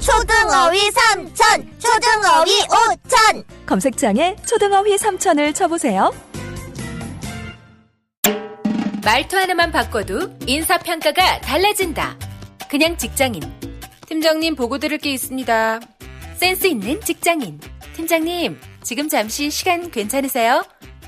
초등어휘 삼천, 초등어휘 오천. 검색창에 초등어휘 3천을 쳐보세요. 말투 하나만 바꿔도 인사평가가 달라진다. 그냥 직장인. 팀장님 보고 드릴 게 있습니다. 센스 있는 직장인. 팀장님, 지금 잠시 시간 괜찮으세요?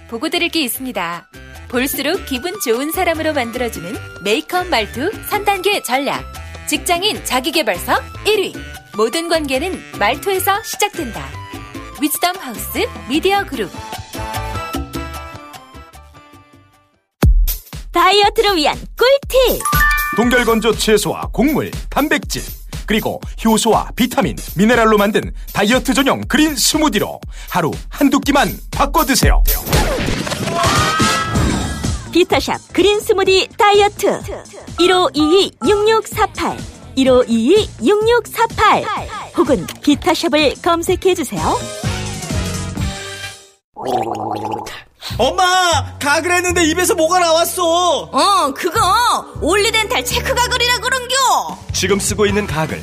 보고 드릴 게 있습니다. 볼수록 기분 좋은 사람으로 만들어주는 메이크업 말투 3단계 전략. 직장인 자기개발서 1위. 모든 관계는 말투에서 시작된다. 위즈덤 하우스 미디어 그룹. 다이어트를 위한 꿀팁. 동결건조 채소와 곡물, 단백질, 그리고 효소와 비타민, 미네랄로 만든 다이어트 전용 그린 스무디로 하루 한두 끼만 바꿔 드세요. 비타샵 그린 스무디 다이어트. 1522-6648. 1522-6648. 혹은 비타샵을 검색해 주세요. 엄마! 가글 했는데 입에서 뭐가 나왔어! 어, 그거 올리덴탈 체크 가글이라 그런겨. 지금 쓰고 있는 가글,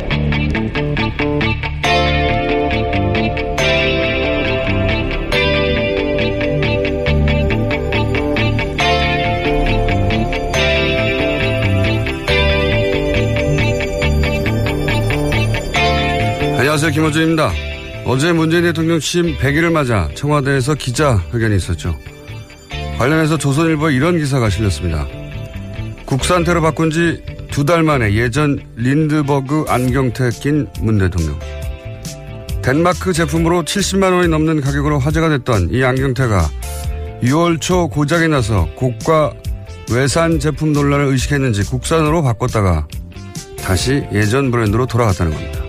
안녕하세요. 김호준입니다. 어제 문재인 대통령 취임 100일을 맞아 청와대에서 기자회견이 있었죠. 관련해서 조선일보에 이런 기사가 실렸습니다. 국산태로 바꾼 지 두 달 만에 예전 린드버그 안경테 낀 문 대통령. 덴마크 제품으로 70만 원이 넘는 가격으로 화제가 됐던 이 안경테가 6월 초 고장이 나서 고가 외산 제품 논란을 의식했는지 국산으로 바꿨다가 다시 예전 브랜드로 돌아갔다는 겁니다.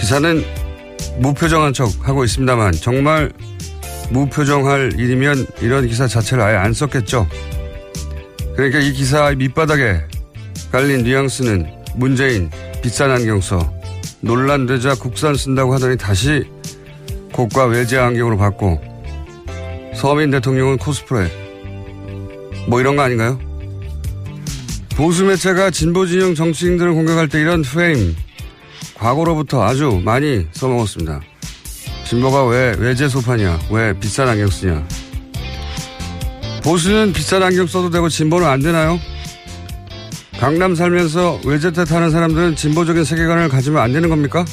기사는 무표정한 척 하고 있습니다만 정말 무표정할 일이면 이런 기사 자체를 아예 안 썼겠죠. 그러니까 이 기사의 밑바닥에 깔린 뉘앙스는 문재인 비싼 안경 써 논란되자 국산 쓴다고 하더니 다시 고가 외제 안경으로 바꿔 서민 대통령은 코스프레 뭐 이런 거 아닌가요? 보수 매체가 진보 진영 정치인들을 공격할 때 이런 프레임 과거로부터 아주 많이 써먹었습니다. 진보가 왜 외제 소파냐? 왜 비싼 안경 쓰냐? 보수는 비싼 안경 써도 되고 진보는 안 되나요? 강남 살면서 외제차 타는 사람들은 진보적인 세계관을 가지면 안 되는 겁니까?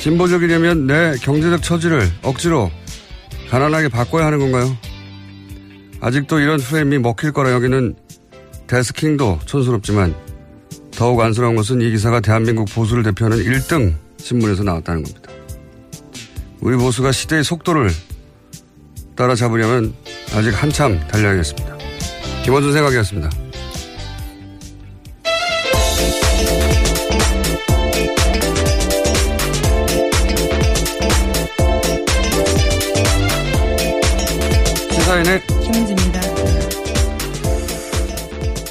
진보적이려면 내 경제적 처지를 억지로 가난하게 바꿔야 하는 건가요? 아직도 이런 프레임이 먹힐 거라 여기는 데스킹도 촌스럽지만 더욱 안쓰러운 것은 이 기사가 대한민국 보수를 대표하는 1등 신문에서 나왔다는 겁니다. 우리 보수가 시대의 속도를 따라잡으려면 아직 한참 달려야겠습니다. 김원준 생각이었습니다. 시사인의 김은지입니다.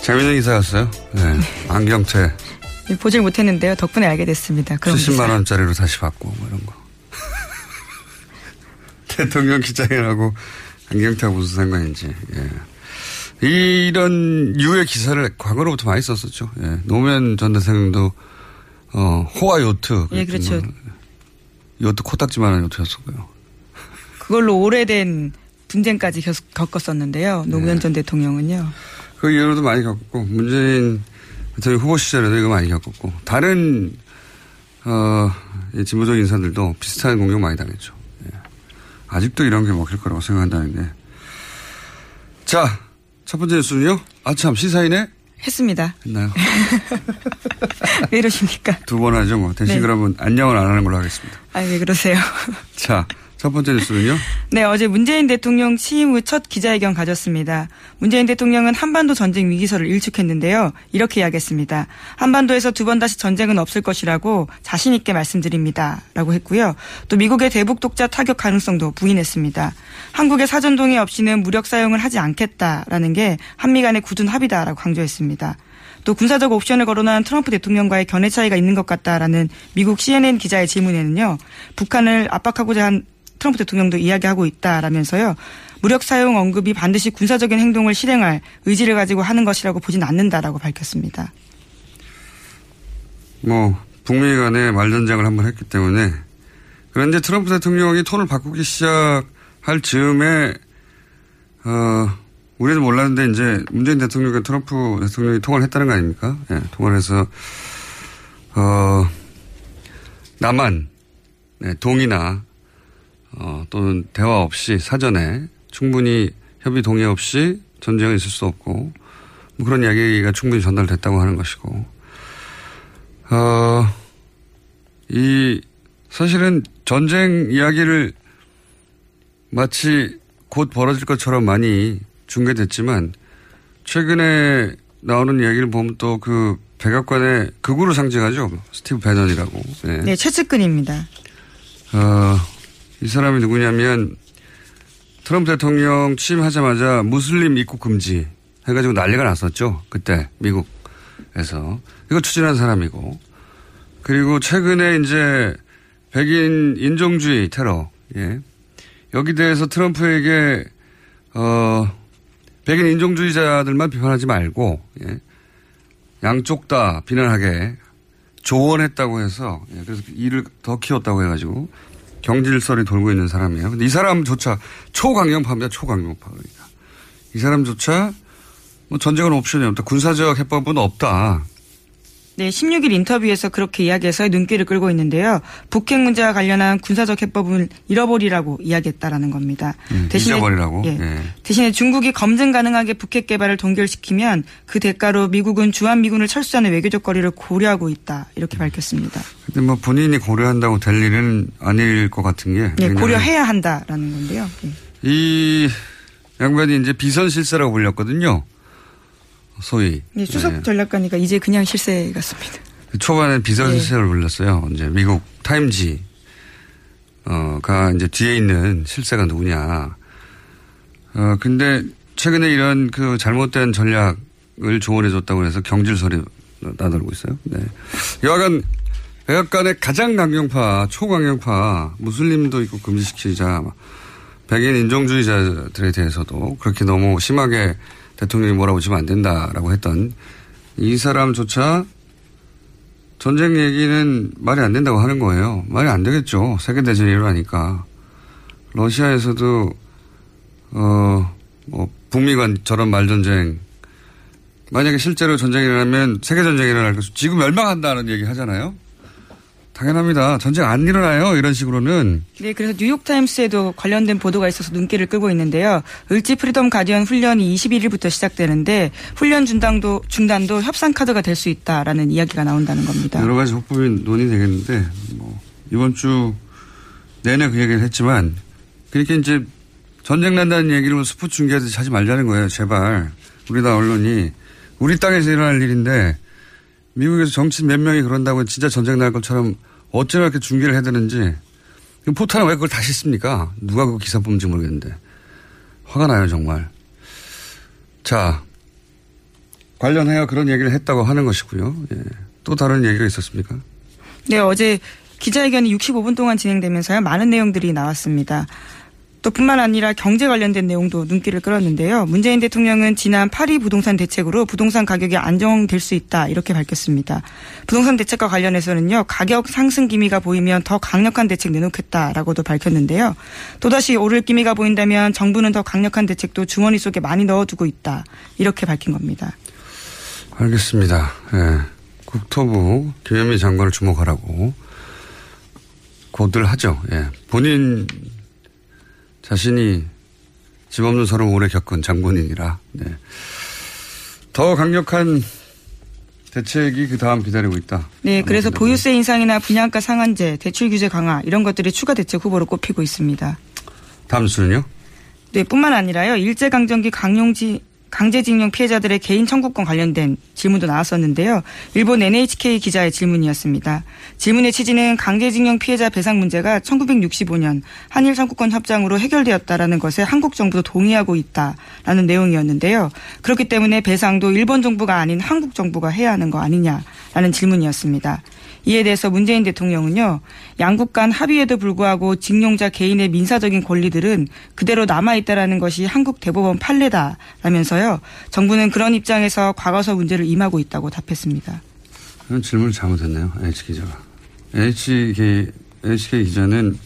재밌는 기사였어요. 네. 안경채 보질 못했는데요. 덕분에 알게 됐습니다. 그런 70만 기사. 원짜리로 다시 받고 뭐 이런 거. 대통령 기자회견하고 안경태하고 무슨 상관인지. 예. 이런 유의 기사를 과거로부터 많이 썼었죠. 예. 노무현 전 대통령도 어, 호화 요트. 예, 그렇죠. 요트 코딱지만한 요트였었고요. 그걸로 오래된 분쟁까지 겪- 겪었었는데요. 노무현 네. 전 대통령은요. 그 이후로도 많이 겪었고 문재인 대통령 후보 시절에도 이거 많이 겪었고 다른 어, 이 진보적 인사들도 비슷한 공격 많이 당했죠. 예. 아직도 이런 게 먹힐 거라고 생각한다는 게. 자, 첫 번째 뉴스는요. 아참 시사인에 했습니다. 했나요? 왜 이러십니까? 두 번 하죠, 뭐. 대신 네. 그러면 안녕을 안 하는 걸로 하겠습니다. 아, 왜 그러세요? 자, 첫 번째 뉴스는요. 네, 어제 문재인 대통령 취임 후 첫 기자회견 가졌습니다. 문재인 대통령은 한반도 전쟁 위기설을 일축했는데요. 이렇게 이야기했습니다. 한반도에서 두 번 다시 전쟁은 없을 것이라고 자신 있게 말씀드립니다. 라고 했고요. 또 미국의 대북 독자 타격 가능성도 부인했습니다. 한국의 사전 동의 없이는 무력 사용을 하지 않겠다라는 게 한미 간의 굳은 합의다라고 강조했습니다. 또 군사적 옵션을 거론한 트럼프 대통령과의 견해 차이가 있는 것 같다라는 미국 CNN 기자의 질문에는요. 북한을 압박하고자 한 트럼프 대통령도 이야기하고 있다라면서요. 무력 사용 언급이 반드시 군사적인 행동을 실행할 의지를 가지고 하는 것이라고 보진 않는다라고 밝혔습니다. 뭐, 북미 간에 말전쟁을 한번 했기 때문에. 그런데 트럼프 대통령이 톤을 바꾸기 시작할 즈음에, 어, 우리도 몰랐는데 이제 문재인 대통령과 트럼프 대통령이 통화를 했다는 거 아닙니까? 예, 통화를 해서, 어, 남한, 네, 동의나, 어, 또는 대화 없이 사전에 충분히 협의 동의 없이 전쟁은 있을 수 없고, 뭐 그런 이야기가 충분히 전달됐다고 하는 것이고, 어, 이, 사실은 전쟁 이야기를 마치 곧 벌어질 것처럼 많이 중계됐지만, 최근에 나오는 이야기를 보면 또 그 백악관의 극우를 상징하죠. 스티브 배넌이라고. 네. 네, 최측근입니다. 어, 이 사람이 누구냐면 트럼프 대통령 취임하자마자 무슬림 입국 금지 해가지고 난리가 났었죠. 그때 미국에서 이거 추진한 사람이고 그리고 최근에 이제 백인 인종주의 테러 예. 여기 대해서 트럼프에게 어 백인 인종주의자들만 비판하지 말고 예. 양쪽 다 비난하게 조언했다고 해서 예, 그래서 일을 더 키웠다고 해가지고 경질설이 돌고 있는 사람이에요. 근데 이 사람조차 초강경파입니다. 초강경파 그러니까 이 사람조차 뭐 전쟁은 옵션이 없다. 군사적 해법은 없다. 네, 16일 인터뷰에서 그렇게 이야기해서 눈길을 끌고 있는데요. 북핵 문제와 관련한 군사적 해법을 잃어버리라고 이야기했다라는 겁니다. 음, 잊어버리라고. 예, 예. 대신에 중국이 검증 가능하게 북핵 개발을 동결시키면 그 대가로 미국은 주한미군을 철수하는 외교적 거리를 고려하고 있다. 이렇게 밝혔습니다. 근데 뭐 본인이 고려한다고 될 일은 아닐 것 같은 게. 네, 고려해야 한다라는 건데요. 예. 이 양반이 이제 비선 실세라고 불렸거든요. 소위. 네, 수석 예. 전략가니까 이제 그냥 실세 같습니다. 초반에 비선 예. 실세를 불렀어요. 이제 미국 타임지 어가 이제 뒤에 있는 실세가 누구냐. 어 근데 최근에 이런 그 잘못된 전략을 조언해 줬다고 해서 경질설이 나돌고 있어요. 네. 여하간 백악관의 가장 강경파, 초강경파, 무슬림도 있고 금지시키자, 백인 인종주의자들에 대해서도 그렇게 너무 심하게 대통령이 몰아붙이면 안 된다라고 했던 이 사람조차 전쟁 얘기는 말이 안 된다고 하는 거예요. 말이 안 되겠죠. 세계대전이 일어나니까. 러시아에서도, 어, 뭐, 북미 간 저런 말전쟁. 만약에 실제로 전쟁이 일어나면 세계전쟁이 일어날 것이고 지금 멸망한다는 얘기 하잖아요. 당연합니다. 전쟁 안 일어나요. 이런 식으로는. 네, 그래서 뉴욕타임스에도 관련된 보도가 있어서 눈길을 끌고 있는데요. 을지 프리덤 가디언 훈련이 21일부터 시작되는데 훈련 중단도, 중단도 협상 카드가 될 수 있다라는 이야기가 나온다는 겁니다. 여러 가지 해법이 논의되겠는데, 뭐, 이번 주 내내 그 얘기를 했지만, 그렇게 이제 전쟁 난다는 얘기를 스포츠 중계하듯이 하지 말자는 거예요. 제발. 우리나라 언론이. 우리 땅에서 일어날 일인데, 미국에서 정치인 몇 명이 그런다고 진짜 전쟁 날 것처럼 어쩌나 이렇게 중계를 해야 되는지. 포탄을 왜 그걸 다시 씁니까? 누가 그 기사 뽑는지 모르겠는데. 화가 나요, 정말. 자, 관련하여 그런 얘기를 했다고 하는 것이고요. 예. 또 다른 얘기가 있었습니까? 네, 어제 기자회견이 65분 동안 진행되면서요. 많은 내용들이 나왔습니다. 또 뿐만 아니라 경제 관련된 내용도 눈길을 끌었는데요. 문재인 대통령은 지난 파리 부동산 대책으로 부동산 가격이 안정될 수 있다 이렇게 밝혔습니다. 부동산 대책과 관련해서는요. 가격 상승 기미가 보이면 더 강력한 대책 내놓겠다라고도 밝혔는데요. 또다시 오를 기미가 보인다면 정부는 더 강력한 대책도 주머니 속에 많이 넣어두고 있다 이렇게 밝힌 겁니다. 알겠습니다. 예. 국토부 김현미 장관을 주목하라고 고들 하죠. 예. 본인 자신이 집 없는 서름 오래 겪은 장본인이라 네. 더 강력한 대책이 그 다음 기다리고 있다. 네, 그래서 보유세 인상이나 분양가 상한제, 대출 규제 강화 이런 것들이 추가 대책 후보로 꼽히고 있습니다. 다음 수는요? 네, 뿐만 아니라요. 일제강점기 강용지 강제징용 피해자들의 개인 청구권 관련된 질문도 나왔었는데요. 일본 NHK 기자의 질문이었습니다. 질문의 취지는 강제징용 피해자 배상 문제가 1965년 한일 청구권 협정으로 해결되었다라는 것에 한국 정부도 동의하고 있다라는 내용이었는데요. 그렇기 때문에 배상도 일본 정부가 아닌 한국 정부가 해야 하는 거 아니냐라는 질문이었습니다. 이에 대해서 문재인 대통령은요, 양국 간 합의에도 불구하고 징용자 개인의 민사적인 권리들은 그대로 남아있다라는 것이 한국 대법원 판례다라면서요, 정부는 그런 입장에서 과거서 문제를 임하고 있다고 답했습니다. 질문을 잘못했네요, H 기자가. HK, HK 기자는,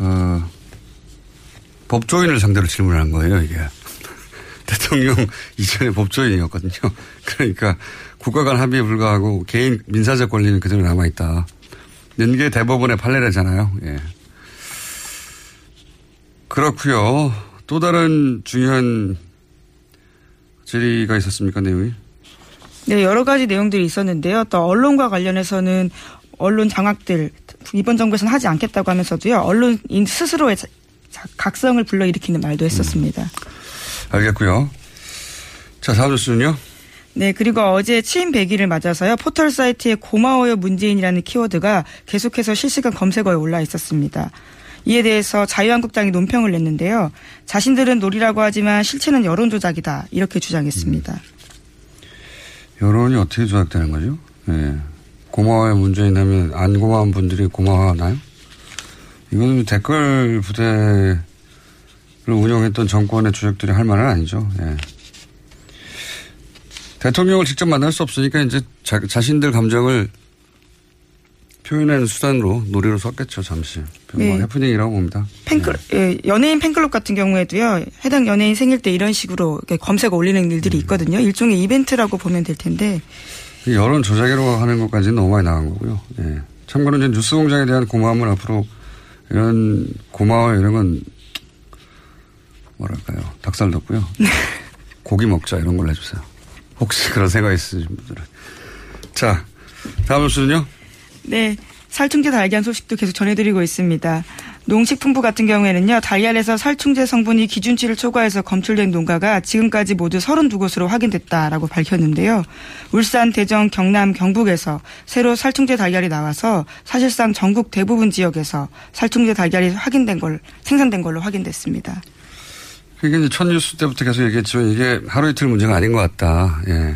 어, 법조인을 상대로 질문을 한 거예요, 이게. 대통령 이전에 법조인이었거든요. 그러니까 국가 간 합의에 불과하고 개인 민사적 권리는 그대로 남아있다. 는게 대법원의 판례라잖아요. 예. 그렇고요. 또 다른 중요한 질의가 있었습니까, 내용이? 네, 여러 가지 내용들이 있었는데요. 또 언론과 관련해서는 언론 장악들 이번 정부에서는 하지 않겠다고 하면서도요. 언론인 스스로의 각성을 불러일으키는 말도 했었습니다. 음. 알겠고요. 자, 다음 뉴스는요? 네, 그리고 어제 취임 100일을 맞아서요. 포털 사이트에 고마워요 문재인이라는 키워드가 계속해서 실시간 검색어에 올라 있었습니다. 이에 대해서 자유한국당이 논평을 냈는데요. 자신들은 놀이라고 하지만 실체는 여론 조작이다. 이렇게 주장했습니다. 음. 여론이 어떻게 조작되는 거죠? 네. 고마워요 문재인 하면 안 고마운 분들이 고마워하나요? 이거는 댓글 부대를 운영했던 정권의 주역들이 할 말은 아니죠. 예. 대통령을 직접 만날 수 없으니까 이제 자, 자신들 감정을 표현하는 수단으로 놀이로 썼겠죠, 잠시. 뭐 네. 해프닝이라고 봅니다. 팬클, 네. 예, 연예인 팬클럽 같은 경우에도요, 해당 연예인 생일 때 이런 식으로 검색 올리는 일들이 음. 있거든요. 일종의 이벤트라고 보면 될 텐데. 여론 조작이라고 하는 것까지는 너무 많이 나간 거고요. 예. 참고로 이제 뉴스 공장에 대한 고마움은 앞으로 이런 고마워 이런 건 뭐랄까요. 닭살 돋고요. 고기 먹자 이런 걸로 해주세요. 혹시 그런 생각 있으신 분들은. 자, 다음 뉴스는요? 네. 살충제 달걀 소식도 계속 전해드리고 있습니다. 농식품부 같은 경우에는요, 달걀에서 살충제 성분이 기준치를 초과해서 검출된 농가가 지금까지 모두 32곳으로 확인됐다라고 밝혔는데요. 울산, 대전, 경남, 경북에서 새로 살충제 달걀이 나와서 사실상 전국 대부분 지역에서 살충제 달걀이 확인된 걸, 생산된 걸로 확인됐습니다. 그게 이제 첫 뉴스 때부터 계속 얘기했지만 이게 하루 이틀 문제가 아닌 것 같다. 예.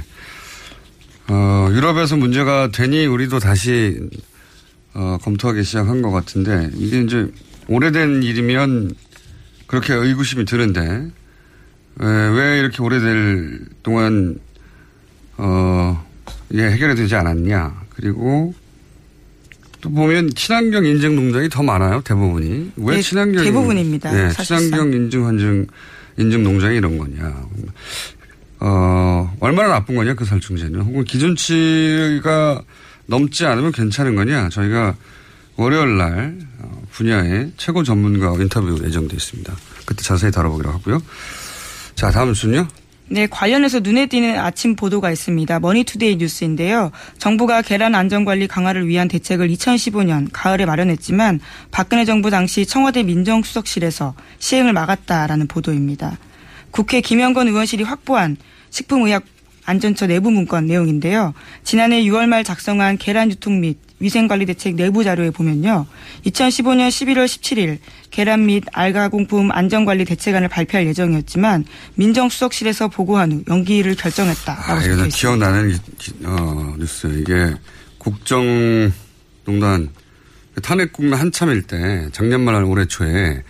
어, 유럽에서 문제가 되니 우리도 다시 어, 검토하기 시작한 것 같은데 이게 이제 오래된 일이면 그렇게 의구심이 드는데 왜, 왜 이렇게 오래될 동안 어, 이게 해결이 되지 않았냐. 그리고 또 보면 친환경 인증 농장이 더 많아요. 대부분이. 왜 네, 친환경 대부분입니다. 네, 친환경 인증 환증 인증 농장이 이런 거냐. 어, 얼마나 나쁜 거냐, 그 살충제는. 혹은 기준치가 넘지 않으면 괜찮은 거냐. 저희가 월요일 날 어, 분야의 최고 전문가 인터뷰 예정되어 있습니다. 그때 자세히 다뤄보기로 하고요. 자, 다음 뉴스요. 네, 관련해서 눈에 띄는 아침 보도가 있습니다. 머니투데이 뉴스인데요. 정부가 계란 안전관리 강화를 위한 대책을 2015년 가을에 마련했지만 박근혜 정부 당시 청와대 민정수석실에서 시행을 막았다라는 보도입니다. 국회 김영건 의원실이 확보한 식품의약 안전처 내부 문건 내용인데요. 지난해 6월 말 작성한 계란 유통 및 위생관리대책 내부 자료에 보면요. 2015년 11월 17일 계란 및 알가 공품 안전관리 대책안을 발표할 예정이었지만 민정수석실에서 보고한 후 연기를 결정했다라고 아, 이거 기억나는 어, 뉴스 이게 국정농단 탄핵 국면 한참일 때 작년 말 올해 초에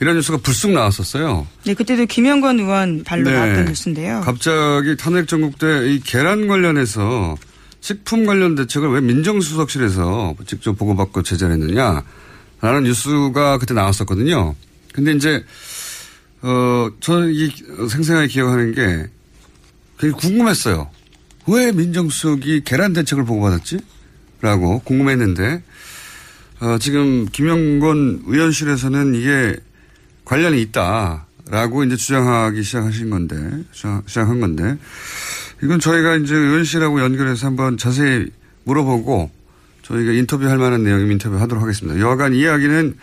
이런 뉴스가 불쑥 나왔었어요. 네, 그때도 김영건 의원 발로 네. 나왔던 뉴스인데요. 갑자기 탄핵 전국 때 이 계란 관련해서 식품 관련 대책을 왜 민정수석실에서 직접 보고받고 제재했느냐 라는 뉴스가 그때 나왔었거든요. 근데 이제, 어, 저는 이 생생하게 기억하는 게 굉장히 궁금했어요. 왜 민정수석이 계란 대책을 보고받았지? 라고 궁금했는데, 어, 지금 김영건 의원실에서는 이게 관련이 있다라고 이제 주장하기 시작하신 건데, 시작한 건데, 이건 저희가 이제 의원실하고 연결해서 한번 자세히 물어보고 저희가 인터뷰할 만한 내용 인터뷰 하도록 하겠습니다. 여하간 이야기는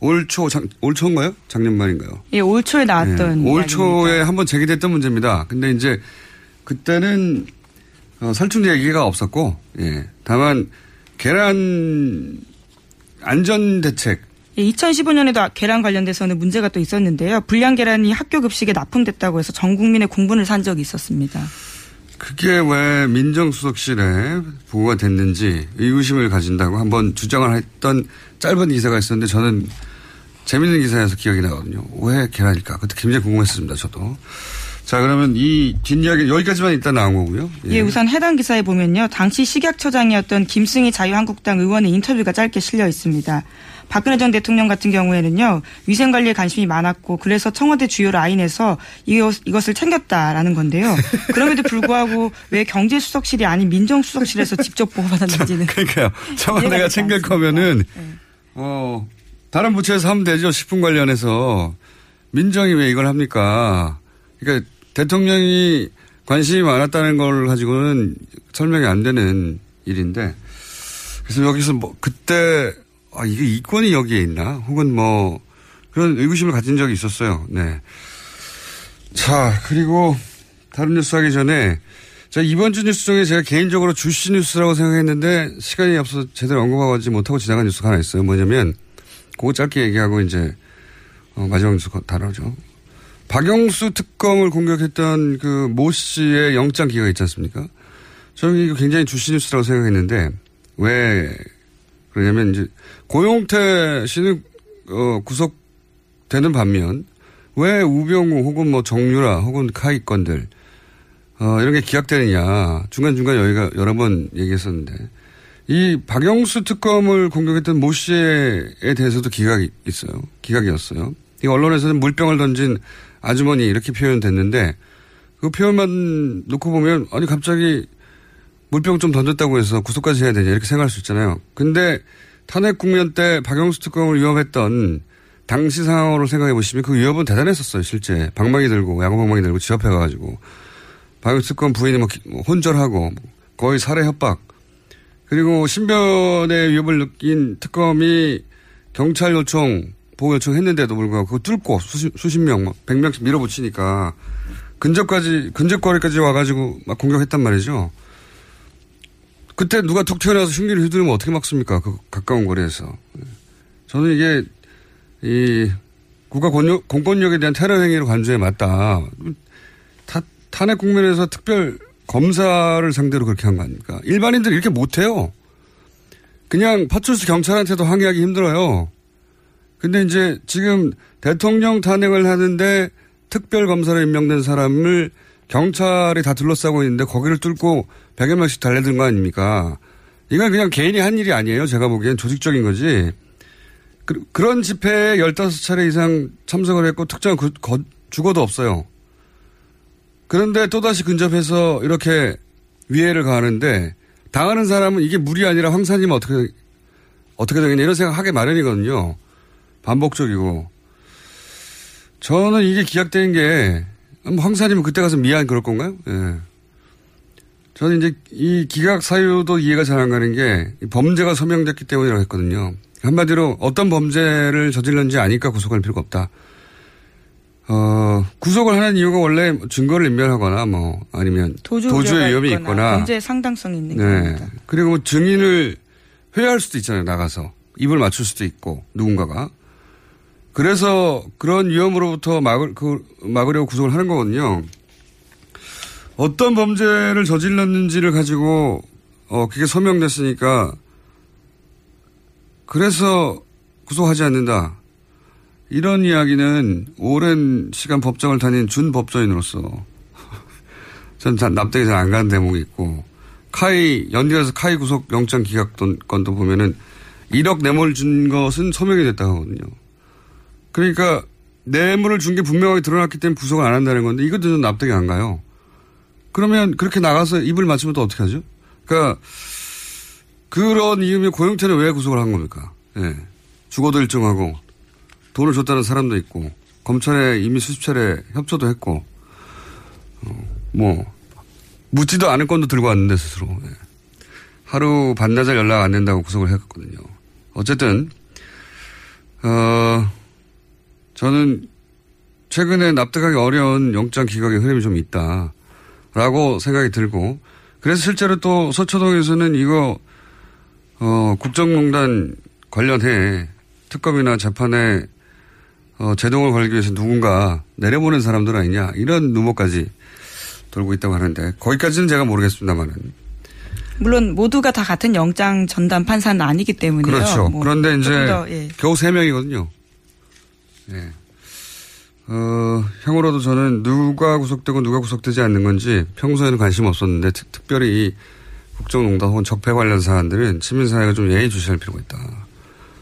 올 초, 올 초인가요? 작년 말인가요? 예, 올 초에 나왔던. 네, 올 초에 한번 제기됐던 문제입니다. 근데 이제 그때는 어, 살충제 얘기가 없었고, 예. 다만 계란 안전 대책. 예, 2015년에도 계란 관련돼서는 문제가 또 있었는데요. 불량 계란이 학교 급식에 납품됐다고 해서 전 국민의 공분을 산 적이 있었습니다. 그게 왜 민정수석실에 보고가 됐는지 의구심을 가진다고 한번 주장을 했던 짧은 기사가 있었는데 저는 재밌는 기사에서 기억이 나거든요. 왜 계란일까? 그때 굉장히 궁금했습니다. 저도. 자, 그러면 이 뒷이야기 여기까지만 일단 나온 거고요. 예. 예. 우선 해당 기사에 보면요. 당시 식약처장이었던 김승희 자유한국당 의원의 인터뷰가 짧게 실려 있습니다. 박근혜 전 대통령 같은 경우에는요 위생 관리에 관심이 많았고 그래서 청와대 주요 라인에서 이것, 이것을 챙겼다라는 건데요. 그럼에도 불구하고 왜 경제수석실이 아닌 민정수석실에서 직접 보고받았는지는 그러니까요. 청와대가 챙길 거면은 네. 어 다른 부처에서 하면 되죠. 식품 관련해서 민정이 왜 이걸 합니까? 그러니까 대통령이 관심이 많았다는 걸 가지고는 설명이 안 되는 일인데 그래서 여기서 뭐 그때 아 이게 이권이 여기에 있나 혹은 뭐 그런 의구심을 가진 적이 있었어요. 네. 자 그리고 다른 뉴스 하기 전에 자 이번 주 뉴스 중에 제가 개인적으로 주시 뉴스라고 생각했는데 시간이 없어서 제대로 언급하지 못하고 지나간 뉴스가 하나 있어요. 뭐냐면 그거 짧게 얘기하고 이제 어, 마지막 뉴스 다뤄죠. 박영수 특검을 공격했던 그 모 씨의 영장 기각 있지 않습니까? 저는 이거 굉장히 주시 뉴스라고 생각했는데 왜 그러냐면 이제 고용태 씨는 어, 구속되는 반면 왜 우병우 혹은 뭐 정유라 혹은 카이 건들 어, 이런 게 기각되느냐 중간중간 여기가 여러 번 얘기했었는데 이 박영수 특검을 공격했던 모 씨에 대해서도 기각이 있어요. 기각이었어요. 이 언론에서는 물병을 던진 아주머니 이렇게 표현됐는데 그 표현만 놓고 보면 아니 갑자기 물병 좀 던졌다고 해서 구속까지 해야 되냐 이렇게 생각할 수 있잖아요. 근데 탄핵 국면 때 박영수 특검을 위협했던 당시 상황으로 생각해 보시면 그 위협은 대단했었어요 실제 방망이 들고 야구 방망이 들고 지 앞에 가가지고 박영수 특검 부인이 뭐, 뭐 혼절하고 거의 살해 협박 그리고 신변의 위협을 느낀 특검이 경찰 요청 보호 요청했는데도 불구하고 그거 뚫고 수십, 수십 명, 막 100명씩 밀어붙이니까 근접까지, 근접거리까지 와가지고 막 공격했단 말이죠. 그때 누가 툭 튀어나와서 흉기를 휘두르면 어떻게 막습니까? 그 가까운 거리에서. 저는 이게 이 국가 권력, 공권력에 대한 테러 행위로 간주해 맞다. 타, 탄핵 국면에서 특별 검사를 상대로 그렇게 한 거 아닙니까? 일반인들 이렇게 못해요. 그냥 파출소 경찰한테도 항의하기 힘들어요. 근데 이제 지금 대통령 탄핵을 하는데 특별 검사로 임명된 사람을 경찰이 다 둘러싸고 있는데 거기를 뚫고 100여 명씩 달려든 거 아닙니까? 이건 그냥 개인이 한 일이 아니에요. 제가 보기엔 조직적인 거지. 그, 런 집회에 15차례 이상 참석을 했고 특정 그, 거, 죽어도 없어요. 그런데 또다시 근접해서 이렇게 위해를 가하는데 당하는 사람은 이게 물이 아니라 황사님은 어떻게, 어떻게 되겠냐 이런 생각 하게 마련이거든요. 반복적이고. 저는 이게 기약된 게, 뭐 황사님은 그때 가서 미안 그럴 건가요? 예. 저는 이제 이 기각 사유도 이해가 잘 안 가는 게 범죄가 소명됐기 때문이라고 했거든요. 한마디로 어떤 범죄를 저질렀는지 아니까 구속할 필요가 없다. 어, 구속을 하는 이유가 원래 증거를 인멸하거나 뭐 아니면 도주 도주의 위험이 있거나, 있거나 범죄 상당성이 있는 네. 겁니다. 그리고 뭐 증인을 회유할 수도 있잖아요. 나가서 입을 맞출 수도 있고 누군가가 그래서 그런 위험으로부터 막을, 그, 막으려고 구속을 하는 거거든요. 어떤 범죄를 저질렀는지를 가지고, 어, 그게 서명됐으니까, 그래서 구속하지 않는다. 이런 이야기는 오랜 시간 법정을 다닌 준 법조인으로서, 전 납득이 잘 안 가는 대목이 있고, 카이, 연디에서 카이 구속 영장 기각 건도 보면은 1억 뇌물 준 것은 서명이 됐다고 하거든요. 그러니까 뇌물을 준 게 분명하게 드러났기 때문에 구속을 안 한다는 건데 이것도 좀 납득이 안 가요. 그러면 그렇게 나가서 입을 맞추면 또 어떻게 하죠? 그러니까 그런 이유면 고영태는 왜 구속을 한 겁니까? 예. 죽어도 일정하고 돈을 줬다는 사람도 있고 검찰에 이미 수십 차례 협조도 했고 어, 뭐 묻지도 않은 건도 들고 왔는데 스스로. 예. 하루 반나절 연락 안 된다고 구속을 했거든요. 어쨌든, 어, 저는 최근에 납득하기 어려운 영장 기각의 흐름이 좀 있다. 라고 생각이 들고, 그래서 실제로 또 서초동에서는 이거, 어, 국정농단 관련해 특검이나 재판에 어, 제동을 걸기 위해서 누군가 내려보낸 사람들 아니냐 이런 루머까지 돌고 있다고 하는데 거기까지는 제가 모르겠습니다만은 물론 모두가 다 같은 영장 전담 판사는 아니기 때문에요. 그렇죠. 뭐 그런데 이제 더, 예. 겨우 세 명이거든요. 예. 어, 향후로도 저는 누가 구속되고 누가 구속되지 않는 건지 평소에는 관심 없었는데 특, 별히 이 국정농단 혹은 적폐 관련 사안들은 시민사회가 좀 예의 주시할 필요가 있다.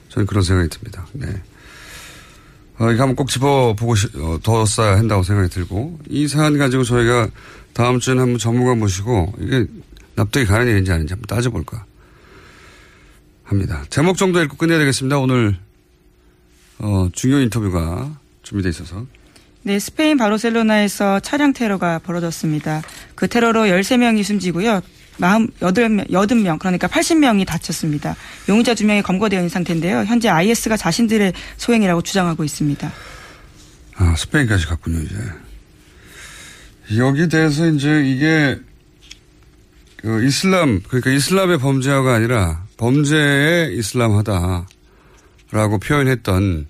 저는 그런 생각이 듭니다. 네. 어, 이거 한번 꼭 짚어보고 시, 어, 뒀어야 한다고 생각이 들고 이 사안 가지고 저희가 다음 주에는 한번 전문가 모시고 이게 납득이 가는 일인지 아닌지 한번 따져볼까 합니다. 제목 정도 읽고 끝내야 되겠습니다. 오늘 어, 중요 인터뷰가 준비돼 있어서 네, 스페인 바르셀로나에서 차량 테러가 벌어졌습니다. 그 테러로 13명이 숨지고요. 48명, 80명, 그러니까 80명이 다쳤습니다. 용의자 2명이 검거되어 있는 상태인데요. 현재 IS가 자신들의 소행이라고 주장하고 있습니다. 아, 스페인까지 갔군요, 이제. 여기 대해서 이제 이게 그 이슬람, 그러니까 이슬람의 범죄화가 아니라 범죄의 이슬람하다라고 표현했던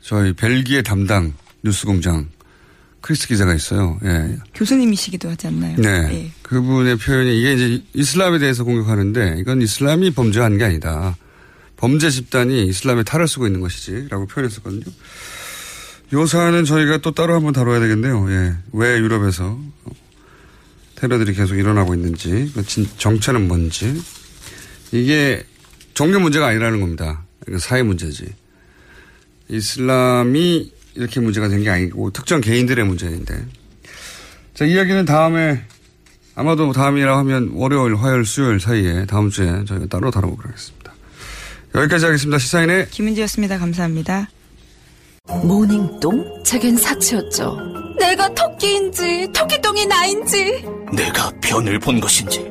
저희 벨기에 담당 뉴스공장 크리스 기자가 있어요. 예. 교수님이시기도 하지 않나요? 네. 예. 그분의 표현이 이게 이제 이슬람에 대해서 공격하는데 이건 이슬람이 범죄한 게 아니다. 범죄 집단이 이슬람에 탈을 쓰고 있는 것이지 라고 표현했었거든요. 요 사안은 저희가 또 따로 한번 다뤄야 되겠네요. 예. 왜 유럽에서 테러들이 계속 일어나고 있는지, 그 정체는 뭔지. 이게 종교 문제가 아니라는 겁니다. 사회 문제지. 이슬람이 이렇게 문제가 된 게 아니고 특정 개인들의 문제인데. 자, 이야기는 다음에 아마도 다음이라고 하면 월요일, 화요일, 수요일 사이에 다음 주에 저희가 따로 다뤄보도록 하겠습니다. 여기까지 하겠습니다. 시사인의 김은지였습니다. 감사합니다. 모닝똥? 제겐 사치였죠. 내가 토끼인지 토끼똥이 나인지 내가 변을 본 것인지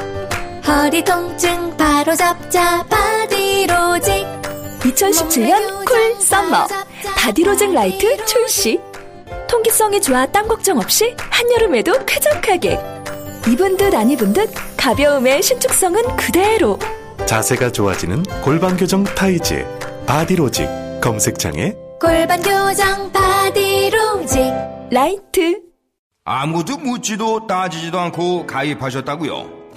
허리 통증 바로 잡자 바디로직. 2017년 cool summer. 바디로직 라이트 출시. 통기성이 좋아 땀 걱정 없이 한여름에도 쾌적하게. 입은 듯 안 입은 듯 가벼움에 신축성은 그대로. 자세가 좋아지는 골반 교정 타이즈 바디로직. 검색창에. 골반 교정 바디로직. 라이트. 아무도 묻지도 따지지도 않고 가입하셨다고요?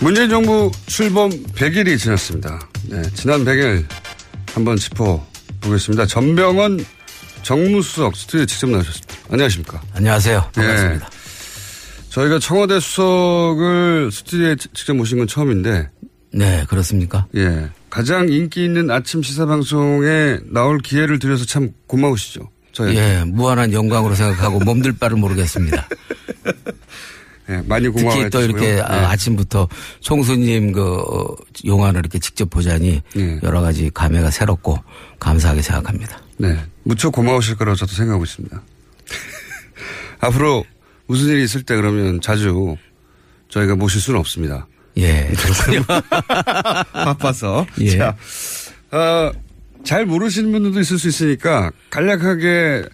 문재인 정부 출범 100일이 지났습니다. 네, 지난 100일 한번 짚어보겠습니다. 전병원 정무수석 스튜디오에 직접 나오셨습니다. 안녕하십니까. 안녕하세요. 반갑습니다. 예, 저희가 청와대 수석을 스튜디오에 직접 모신 건 처음인데. 네, 그렇습니까? 예. 가장 인기 있는 아침 시사 방송에 나올 기회를 드려서 참 고마우시죠. 저희. 예, 무한한 영광으로 생각하고 몸둘 바를 모르겠습니다. 네, 많이 고마워요. 특히 또 이렇게 네. 아침부터 총수님 그 용안을 이렇게 직접 보자니 네. 여러 가지 감회가 새롭고 감사하게 생각합니다. 네. 무척 고마우실 거라고 저도 생각하고 있습니다. 앞으로 무슨 일이 있을 때 그러면 자주 저희가 모실 수는 없습니다. 예. 바빠서. 예. 자, 어, 잘 모르시는 분들도 있을 수 있으니까 간략하게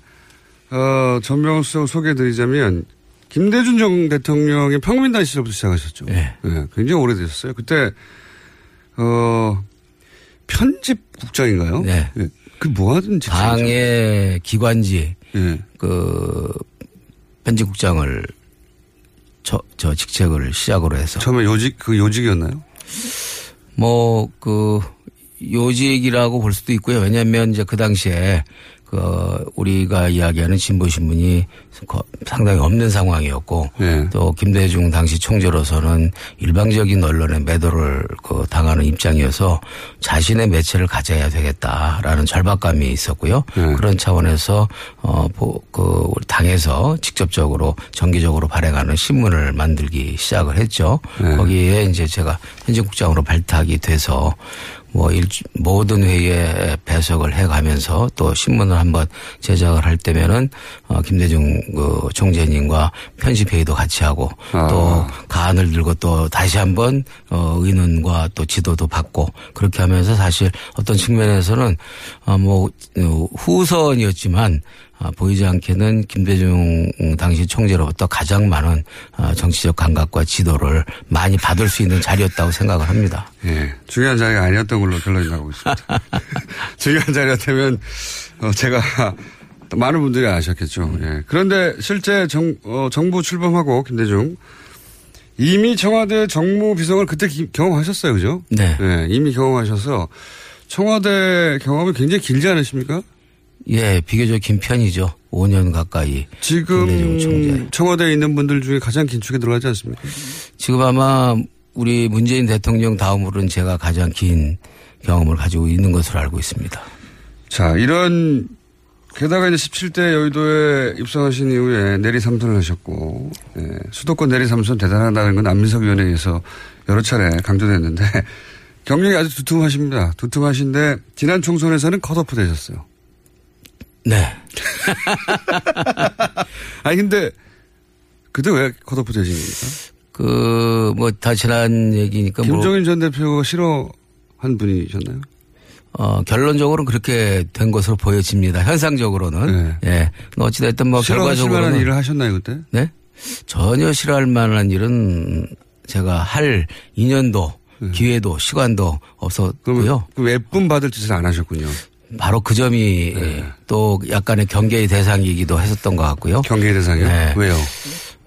어, 전명수 소개해 드리자면 김대중 전 대통령의 평민단 시절부터 시작하셨죠. 네. 네, 굉장히 오래되셨어요. 그때 어 편집국장인가요? 네. 그뭐 하던 직책이죠? 당의 기관지 네. 그 편집국장을 저, 저 직책을 시작으로 해서 처음에 요직 그 요직이었나요? 뭐 그 요직이라고 볼 수도 있고요. 왜냐하면 이제 그 당시에 그 우리가 이야기하는 진보 신문이 거- 상당히 없는 상황이었고 네. 또 김대중 당시 총재로서는 일방적인 언론의 매도를 그 당하는 입장이어서 자신의 매체를 가져야 되겠다라는 절박감이 있었고요. 네. 그런 차원에서 어그 당에서 직접적으로 정기적으로 발행하는 신문을 만들기 시작을 했죠. 네. 거기에 이제 제가 현직국장으로 발탁이 돼서 뭐 일, 모든 회의에 배석을 해가면서 또 신문을 한번 제작을 할 때면은 어, 김대중 그 총재님과 편집 회의도 같이 하고 아. 또 가안을 들고 또 다시 한번 어, 의논과 또 지도도 받고 그렇게 하면서 사실 어떤 측면에서는 어, 뭐 어, 후선이었지만 아, 보이지 않게는 김대중 당시 총재로부터 가장 많은 아, 정치적 감각과 지도를 많이 받을 수 있는 자리였다고 생각을 합니다. 예. 중요한 자리가 아니었던 걸로 결론이 나고 있습니다. 중요한 자리였다면, 어, 제가 많은 분들이 아셨겠죠. 예. 그런데 실제 정, 어, 정부 출범하고 김대중 이미 청와대 정무 비서관을 그때 기- 경험하셨어요. 그죠? 네. 예, 이미 경험하셔서 청와대 경험이 굉장히 길지 않으십니까? 예, 비교적 긴 편이죠. 5년 가까이. 지금 청와대에 있는 분들 중에 가장 긴축에 들어가지 않습니까? 지금 아마 우리 문재인 대통령 다음으로는 제가 가장 긴 경험을 가지고 있는 것으로 알고 있습니다. 자, 이런 게다가 이제 17대 여의도에 입성하신 이후에 내리 삼선을 하셨고 예, 수도권 내리 삼선 대단하다는 건 안민석 위원회에서 여러 차례 강조됐는데 경력이 아주 두툼하십니다. 두툼하신데 지난 총선에서는 컷오프 되셨어요. 네. 아니 근데 그때 왜 컷오프 되신 겁니까? 그, 뭐, 다 지난 얘기니까 뭐. 김정인 전 대표가 싫어한 분이셨나요? 어, 결론적으로는 그렇게 된 것으로 보여집니다. 현상적으로는. 예. 어찌됐든 뭐 네. 결과적으로는. 만한 일을 하셨나요 그때? 네? 전혀 싫어할 만한 일은 제가 할 인연도 기회도 시간도 없었고요. 그 예쁨 받을 짓을 안 하셨군요. 바로 그 점이 네. 또 약간의 경계의 대상이기도 했었던 것 같고요. 경계의 대상이요? 네. 왜요?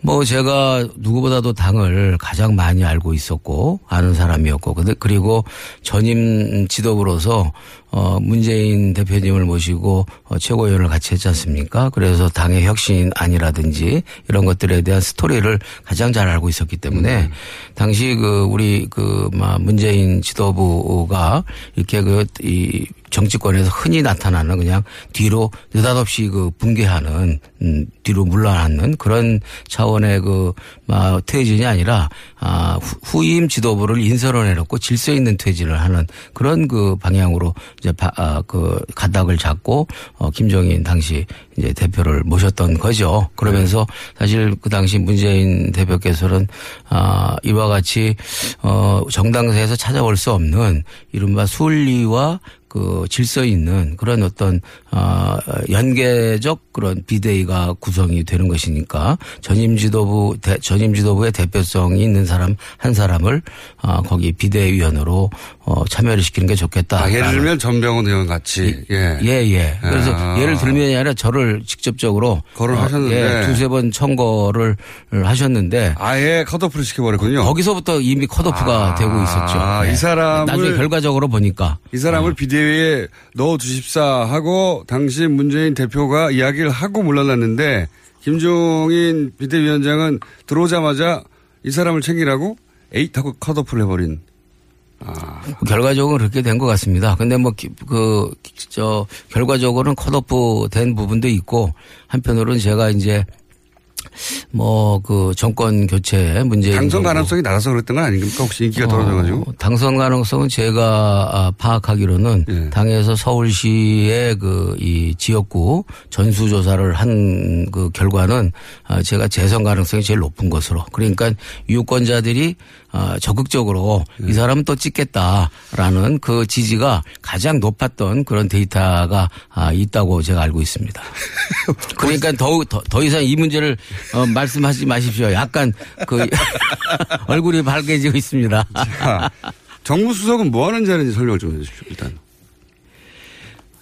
뭐 제가 누구보다도 당을 가장 많이 알고 있었고 아는 사람이었고 그리고 전임 지도부로서 어 문재인 대표님을 모시고 어 최고위원을 같이 했지 않습니까? 그래서 당의 혁신안이라든지 이런 것들에 대한 스토리를 가장 잘 알고 있었기 때문에 당시 그 우리 그 막 문재인 지도부가 이렇게 그이 정치권에서 흔히 나타나는 그냥 뒤로 느닷없이 그 붕괴하는 음 뒤로 물러나는 그런 차원의 그 막 퇴진이 아니라 아 후- 후임 지도부를 인선을 해놓고 질서 있는 퇴진을 하는 그런 그 방향으로 이제 바, 아, 그 가닥을 잡고 어 김정인 당시 이제 대표를 모셨던 거죠. 그러면서 사실 그 당시 문재인 대표께서는 아 이와 같이 어 정당사에서 찾아올 수 없는 이른바 순리와 그 질서 있는 그런 어떤 아 연계적 그런 비대위가 구성이 되는 것이니까 전임 지도부 대, 전임 지도부의 대표성이 있는 사람 한 사람을 아 거기 비대위원으로 어 참여를 시키는 게 좋겠다. 아, 예를 들면 전병훈 의원 같이. 예. 예, 예. 그래서 아. 예를 들면이 아니라 저를 직접적으로 거론하셨는데. 어, 예, 두세 번 청거를 하셨는데 아예 컷오프를 시켜버렸군요. 거기서부터 이미 컷오프가 아, 되고 있었죠. 이 사람을- 나중에 결과적으로 보니까 이 사람을 비대위에 넣어 주십사 하고 당시 문재인 대표가 이야기를 하고 물러났는데 김종인 비대위원장은 들어오자마자 이 사람을 챙기라고 에잇 하고 컷오프를 해버린. 결과적으로 그렇게 된 것 같습니다. 근데 뭐, 그, 저, 결과적으로는 컷오프 된 부분도 있고, 한편으로는 제가 이제, 뭐, 그, 정권 교체 문제. 당선 가능성이 낮아서 그랬던 건 아닙니까? 혹시 인기가 떨어져가지고. 어, 당선 가능성은 제가 아, 파악하기로는 예. 당에서 서울시의 그 이 지역구 전수조사를 한 그 결과는 아, 제가 재선 가능성이 제일 높은 것으로. 그러니까 유권자들이 어, 적극적으로 이 사람은 또 찍겠다라는 그 지지가 가장 높았던 그런 데이터가 아, 있다고 제가 알고 있습니다. 그러니까 더, 더, 더 이상 이 문제를 어, 말씀하지 마십시오. 약간 그 얼굴이 밝아지고 있습니다. 자, 정부 수석은 뭐 하는 자리인지 설명을 좀 해주십시오, 일단.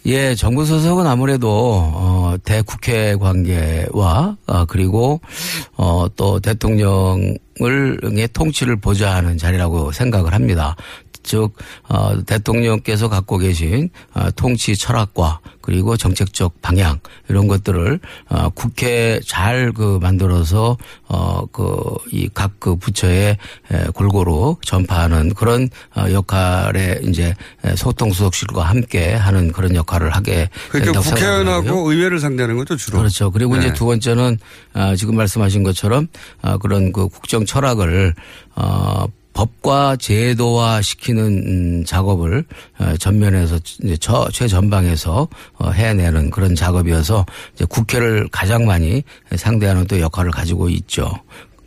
예, 정부 소속은 아무래도 어 대국회 관계와 어, 그리고 어 또 대통령을 의 통치를 보좌하는 자리라고 생각을 합니다. 즉 어, 대통령께서 갖고 계신 어, 통치 철학과 그리고 정책적 방향 이런 것들을 어, 국회 잘 그 만들어서 어그 이각그 부처에 에, 골고루 전파하는 그런 어, 역할에 이제 소통수석실과 함께 하는 그런 역할을 하게 그러니까. 국회의원하고 의회를 상대하는 거죠, 주로. 그렇죠. 그리고 네. 이제 두 번째는 아, 지금 말씀하신 것처럼 아, 그런 그 국정 철학을 어 법과 제도화 시키는 음, 작업을 어, 전면에서 이제 저 최전방에서 어, 해내는 그런 작업이어서 이제 국회를 가장 많이 상대하는 또 역할을 가지고 있죠.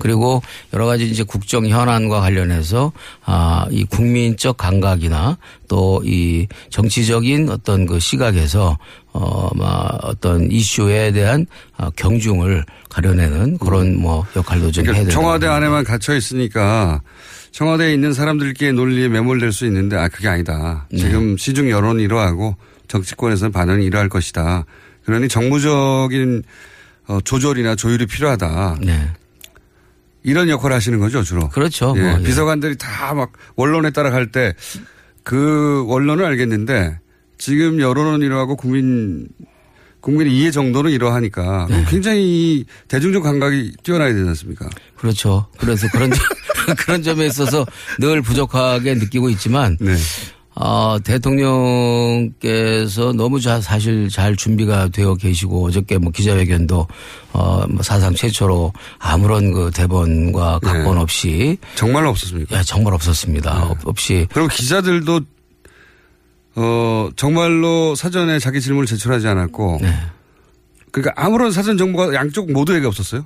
그리고 여러 가지 이제 국정 현안과 관련해서 아, 이 국민적 감각이나 또 이 정치적인 어떤 그 시각에서 어, 막 어떤 이슈에 대한 아, 경중을 가려내는 그런 뭐 역할도 좀 해야 그러니까 된다. 청와대 안에만 갇혀 있으니까 청와대에 있는 사람들끼리 논리에 매몰될 수 있는데 아 그게 아니다. 네. 지금 시중 여론이 이러하고 정치권에서는 반응이 이러할 것이다. 그러니 정무적인 어, 조절이나 조율이 필요하다. 네. 이런 역할을 하시는 거죠 주로. 그렇죠. 예, 뭐, 예. 비서관들이 다 막 원론에 따라갈 때 그 원론은 알겠는데 지금 여론은 이러하고 국민 국민의 이해 정도는 이러하니까 네. 굉장히 이 대중적 감각이 뛰어나야 되지 않습니까? 그렇죠. 그래서 그런 점, 그런 점에 있어서 늘 부족하게 느끼고 있지만 네. 어, 대통령께서 너무 자, 사실 잘 준비가 되어 계시고 어저께 뭐 기자회견도 어, 뭐 사상 최초로 아무런 그 대본과 각본 네. 없이 정말로 없었습니까? 예, 정말 없었습니다. 없- 없이 그리고 기자들도 어 정말로 사전에 자기 질문을 제출하지 않았고 네. 그러니까 아무런 사전 정보가 양쪽 모두에게 없었어요.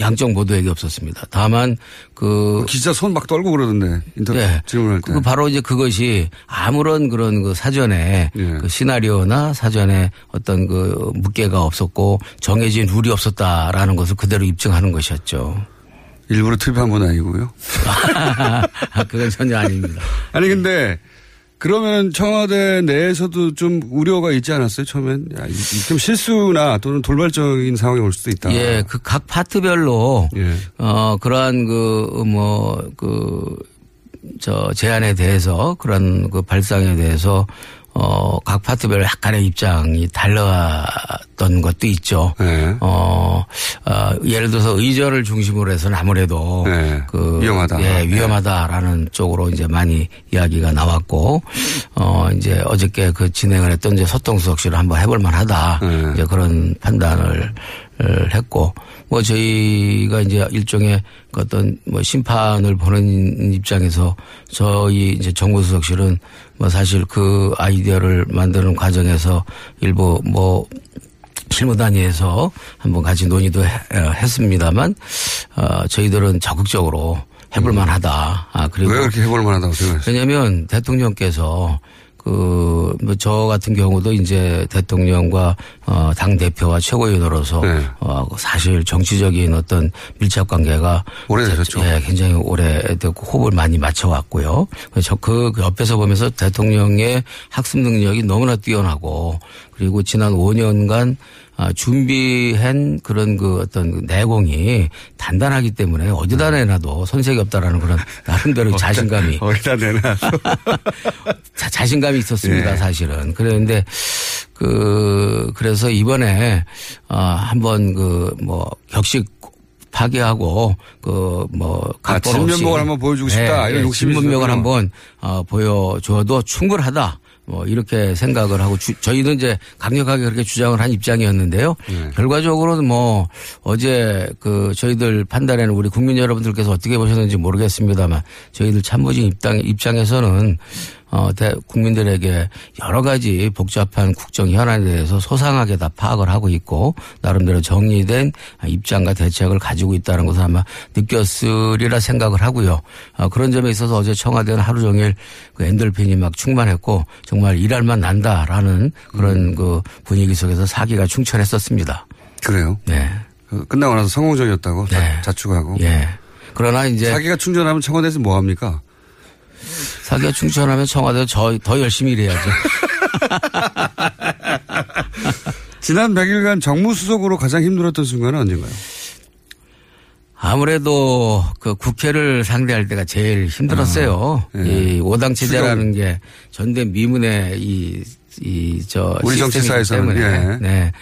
양쪽 모두에게 없었습니다. 다만 그 기자 손 막 떨고 그러던데 인터뷰 네. 질문할 때. 그 바로 이제 그것이 아무런 그런 그 사전에 예. 그 시나리오나 사전에 어떤 그 묵계가 없었고 정해진 룰이 없었다라는 것을 그대로 입증하는 것이었죠. 일부러 투입한 건 아니고요. 아, 그건 전혀 아닙니다. 아니 근데 그러면 청와대 내에서도 좀 우려가 있지 않았어요 처음엔 야, 이- 이좀 실수나 또는 돌발적인 상황이 올 수도 있다. 예, 그 각 파트별로 예. 어 그러한 그 뭐그 저 제안에 대해서 그런 그 발상에 대해서 어 각 파트별로 약간의 입장이 달랐던 것도 있죠. 네. 어, 어, 예를 들어서 의전을 중심으로 해서는 아무래도 네. 그 위험하다. 예, 위험하다라는 쪽으로 이제 많이 이야기가 나왔고 어 이제 어저께 그 진행을 했던 이제 소통수석실을 한번 해볼 만하다. 네. 이제 그런 판단을 어, 했고 뭐 저희가 이제 일종의 그 어떤 뭐 심판을 보는 입장에서 저희 이제 정부수석실은 뭐 사실 그 아이디어를 만드는 과정에서 일부 뭐 실무단위에서 한번 같이 논의도 해- 어, 했습니다만 어, 저희들은 적극적으로 해볼 만하다. 아 그리고 왜 그렇게 해볼 만하다고 생각하세요? 왜냐하면 대통령께서 그, 뭐, 저 같은 경우도 이제 대통령과, 어, 당대표와 최고위원으로서, 네. 어, 사실 정치적인 어떤 밀착 관계가. 오래되셨죠. 예, 굉장히 오래됐고 호흡을 많이 맞춰왔고요. 그래서 그, 그 옆에서 보면서 대통령의 학습 능력이 너무나 뛰어나고, 그리고 지난 5년간 아, 준비한 그런 그 어떤 그 내공이 단단하기 때문에 어디다 내놔도 손색이 없다라는 그런 나름대로 자신감이 어디다 내놔도 자, 자신감이 있었습니다, 예. 사실은. 그랬는데, 그, 그래서 이번에, 어, 한번 그, 뭐, 격식 파괴하고, 그, 뭐, 아, 각본 없이 진면목을 한번 보여주고 싶다. 이런 욕심이 진면목을. 한번, 어, 보여줘도 충분하다. 뭐, 이렇게 생각을 하고, 주- 저희는 이제 강력하게 그렇게 주장을 한 입장이었는데요. 네. 결과적으로는 뭐, 어제 그, 저희들 판단에는 우리 국민 여러분들께서 어떻게 보셨는지 모르겠습니다만, 저희들 참모진 입당, 입장에서는, 어, 대, 국민들에게 여러 가지 복잡한 국정 현안에 대해서 소상하게 다 파악을 하고 있고 나름대로 정리된 입장과 대책을 가지고 있다는 것을 아마 느꼈으리라 생각을 하고요. 어, 그런 점에 있어서 어제 청와대는 하루 종일 그 엔돌핀이 막 충만했고 정말 일할 만 난다라는 그런 그 분위기 속에서 사기가 충천했었습니다. 그래요? 네. 그 끝나고 나서 성공적이었다고 자, 자축하고. 예. 그러나 이제 사기가 충전하면 청와대에서 뭐 합니까? 사기가 충전하면 청와대 더, 더 열심히 일해야죠. 지난 100일간 정무수석으로 가장 힘들었던 순간은 언젠가요? 아무래도 그 국회를 상대할 때가 제일 힘들었어요. 아, 예. 이 오당 체제라는 게 전대 미문의 이, 이, 저, 우리 정치사에서는, 때문에. 예. 네.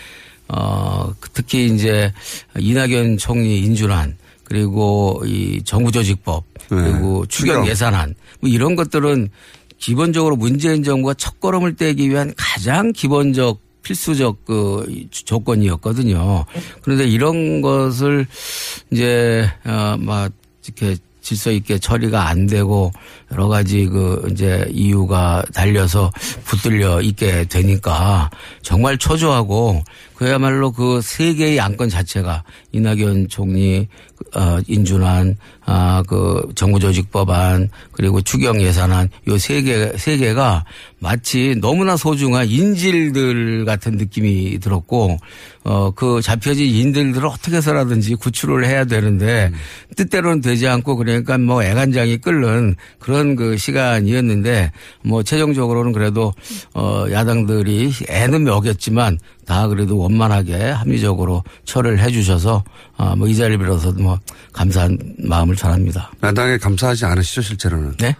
어, 특히 이제 이낙연 총리 인준안 그리고 이 정부조직법 그리고 추경 추경. 예산안 뭐 이런 것들은 기본적으로 문재인 정부가 첫 걸음을 떼기 위한 가장 기본적 필수적 그 조건이었거든요. 그런데 이런 것을 이제 어막 이렇게 질서 있게 처리가 안 되고 여러 가지 그 이제 이유가 달려서 붙들려 있게 되니까 정말 초조하고 그야말로 그세 개의 안건 자체가 이낙연 총리 어 인준안 아 그 정부조직법안 그리고 추경 예산안 요 세 개 세 개가 마치 너무나 소중한 인질들 같은 느낌이 들었고 어 그 잡혀진 인질들을 어떻게 해서라든지 구출을 해야 되는데 뜻대로는 되지 않고 그러니까 뭐 애간장이 끓는 그런 그 시간이었는데 뭐 최종적으로는 그래도 어 야당들이 애는 먹였지만 다 그래도 원만하게 합리적으로 처리를 해 주셔서 아 뭐 이 자리를 빌어서 뭐 감사한 마음을 전합니다. 야당에 감사하지 않으시죠, 실제로는? 네?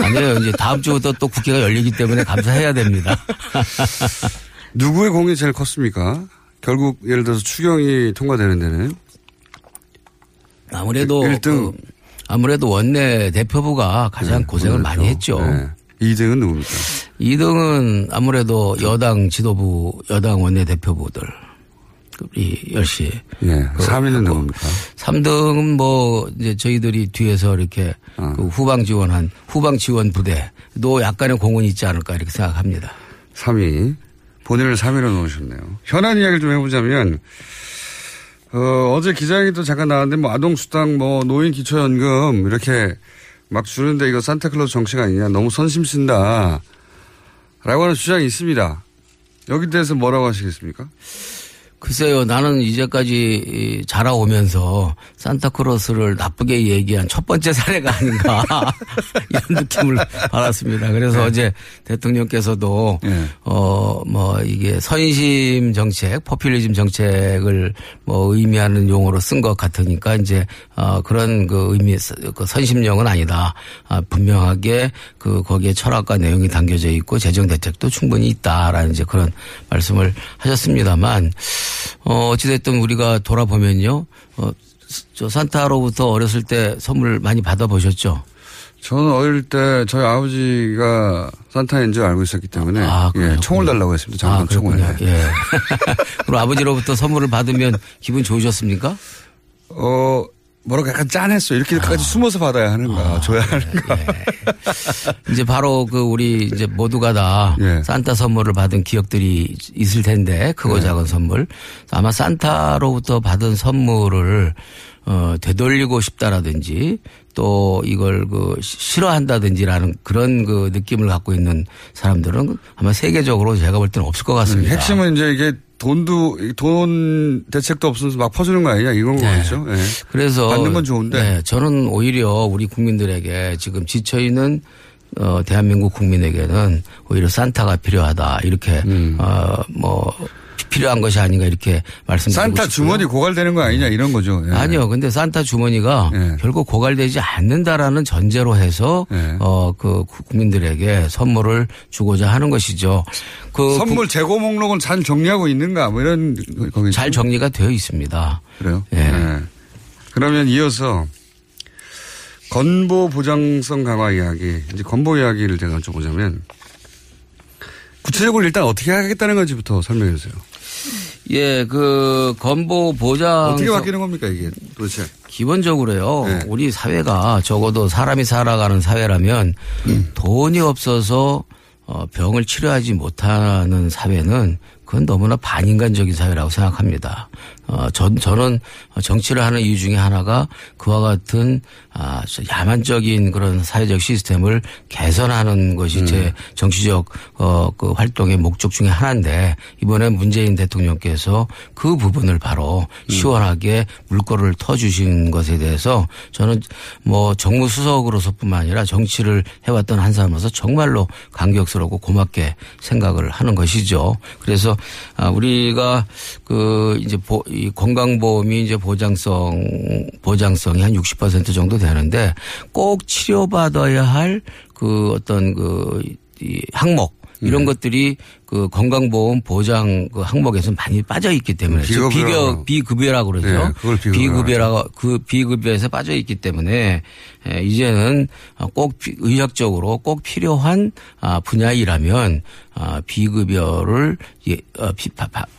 아니에요. 이제 다음 주부터 또 국회가 열리기 때문에 감사해야 됩니다. 누구의 공이 제일 컸습니까? 결국 예를 들어서 추경이 통과되는 데는 아무래도 일 등. 그 아무래도 원내 대표부가 가장 고생을 많이 했죠. 네. 2등은 누굽니까? 2등은 아무래도 여당 지도부, 여당 원내 대표부들. 이 열시. 예. 3위는 누굽니까? 3등은 뭐 이제 저희들이 뒤에서 이렇게 어. 그 후방 지원한 후방 지원 부대도 약간의 공헌이 있지 않을까 이렇게 생각합니다. 3위. 본인을 3위로 놓으셨네요. 현안 이야기를 좀 해보자면, 어, 어제 기자회견도 잠깐 나왔는데, 뭐, 아동수당, 뭐, 노인 기초연금, 이렇게 막 주는데 이거 산타클로스 정책 아니냐. 너무 선심 쓴다. 라고 하는 주장이 있습니다. 여기 대해서 뭐라고 하시겠습니까? 글쎄요, 나는 이제까지 이 자라오면서 산타크로스를 나쁘게 얘기한 첫 번째 사례가 아닌가 이런 느낌을 받았습니다. 그래서 어제 대통령께서도 어뭐 이게 선심 정책, 포퓰리즘 정책을 뭐 의미하는 용어로 쓴 것 같으니까 이제 어 그런 그 의미 그 선심령은 아니다. 아, 분명하게 그 거기에 철학과 내용이 담겨져 있고 재정 대책도 충분히 있다라는 이제 그런 말씀을 하셨습니다만 어, 어찌됐든 우리가 돌아보면요. 어, 저 산타로부터 어렸을 때 선물 많이 받아보셨죠? 저는 어릴 때 저희 아버지가 산타인 줄 알고 있었기 때문에 예, 총을 달라고 했습니다. 총을. 아, 예. 그럼 아버지로부터 선물을 받으면 기분 좋으셨습니까? 어, 뭐라고 약간 짠했어. 이렇게까지 숨어서 받아야 하는가, 줘야 하는가. 이제 바로 그 우리 이제 모두가 다 예. 산타 선물을 받은 기억들이 있을 텐데 크고 예. 작은 선물 아마 산타로부터 받은 선물을 어 되돌리고 싶다라든지 또 이걸 그 시- 싫어한다든지라는 그런 그 느낌을 갖고 있는 사람들은 아마 세계적으로 제가 볼 때는 없을 것 같습니다. 핵심은 이제 이게 돈도, 돈 대책도 없으면서 막 퍼주는 거 아니냐, 이건 거겠죠. 예. 그래서 받는 건 좋은데. 네, 저는 오히려 우리 국민들에게 지금 지쳐 있는 어 대한민국 국민에게는 오히려 산타가 필요하다 이렇게 음. 어뭐 필요한 것이 아닌가 이렇게 말씀드리고 산타 싶고요. 주머니 고갈되는 거 아니냐, 이런 거죠. 예. 아니요. 근데 산타 주머니가 결국 고갈되지 않는다라는 전제로 해서 예. 어그 국민들에게 선물을 주고자 하는 것이죠. 그 선물 재고 목록은 잘 정리하고 있는가, 뭐 이런, 거기. 잘 정리가 되어 있습니다. 그래요? 예. 예. 그러면 이어서 건보 보장성 강화 이야기, 이제 건보 이야기를 제가 좀 보자면 구체적으로 일단 어떻게 하겠다는 건지부터 설명해 주세요. 예, 그 건보 보장 어떻게 바뀌는 겁니까 이게 도대체? 기본적으로요. 우리 사회가 적어도 사람이 살아가는 사회라면 돈이 없어서 어, 병을 치료하지 못하는 사회는 그건 너무나 반인간적인 사회라고 생각합니다. 어, 전, 저는 정치를 하는 이유 중에 하나가 그와 같은 아, 야만적인 그런 사회적 시스템을 개선하는 것이 제 정치적 어, 그 활동의 목적 중에 하나인데 이번에 문재인 대통령께서 그 부분을 바로 시원하게 물꼬를 터주신 것에 대해서 저는 뭐 정무수석으로서뿐만 아니라 정치를 해왔던 한 사람으로서 정말로 감격스럽고 고맙게 생각을 하는 것이죠. 그래서 아, 우리가 그 이제 보, 이 건강보험이 이제 보장성 보장성이 한 60% 정도 되는데 꼭 치료받아야 할 그 어떤 그 이 항목 이런 것들이 그 건강보험 보장 그 항목에서 많이 빠져 있기 때문에 즉 비교 비급여라고 그러죠. 네, 비급여라고 그 비급여에서 빠져 있기 때문에 에, 이제는 꼭 피- 의학적으로 꼭 필요한 아, 분야이라면 아, 비급여를 예, 어, 비,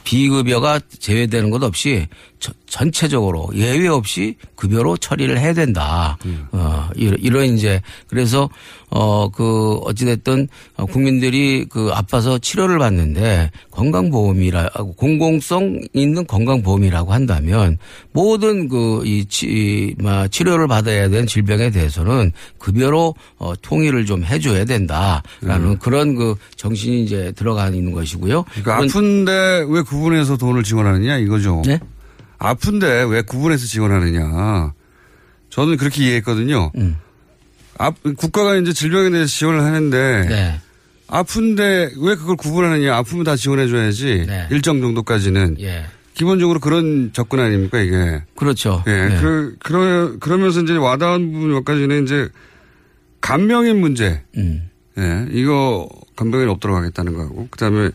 비급여가 제외되는 것 없이 저- 전체적으로 예외 없이 급여로 처리를 해야 된다. 어, 이런, 이제 그래서 어, 그 어찌됐든 어, 국민들이 그 아파서 치료를 받는데 건강보험이라고 공공성 있는 건강보험이라고 한다면 모든 그이 치료를 받아야 되는 질병에 대해서는 급여로 어, 통일을 좀 해줘야 된다라는 그런 그 정신이 이제 들어가 있는 것이고요. 그러니까 아픈데 왜 구분해서 돈을 지원하느냐 이거죠. 네? 아픈데 왜 구분해서 지원하느냐. 저는 그렇게 이해했거든요. 음. 아, 국가가 이제 질병에 대해서 지원을 하는데 네. 아픈데 왜 그걸 구분하느냐. 아프면 다 지원해줘야지. 네. 일정 정도까지는. 예. 기본적으로 그런 접근 아닙니까 이게. 그렇죠. 예. 네. 그, 그러, 그러면서 이제 와닿은 부분 몇 가지는 이제 간병인 문제. 음. 예. 이거 간병인 없도록 하겠다는 거고. 그 다음에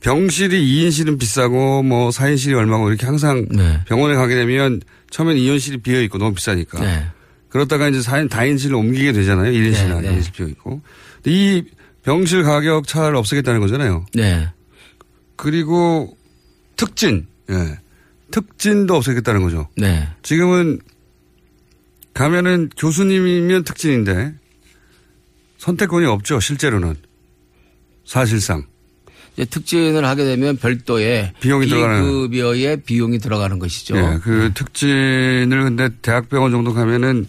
병실이 2인실은 비싸고 뭐 4인실이 얼마고 이렇게 항상 네. 병원에 가게 되면 처음엔 2인실이 비어 있고 너무 비싸니까. 네. 그러다가 이제 4인, 다인실로 옮기게 되잖아요. 1인실이나 네, 네. 2인실 비어 있고. 이 병실 가격 차를 없애겠다는 거잖아요. 네. 그리고 특진. 예. 특진도 없애겠다는 거죠. 네. 지금은 가면은 교수님이면 특진인데 선택권이 없죠. 실제로는. 사실상. 이제 특진을 하게 되면 별도의 비용이 들어가는. 비급여에 비용이 들어가는 것이죠. 예, 그 특진을 근데 대학병원 정도 가면은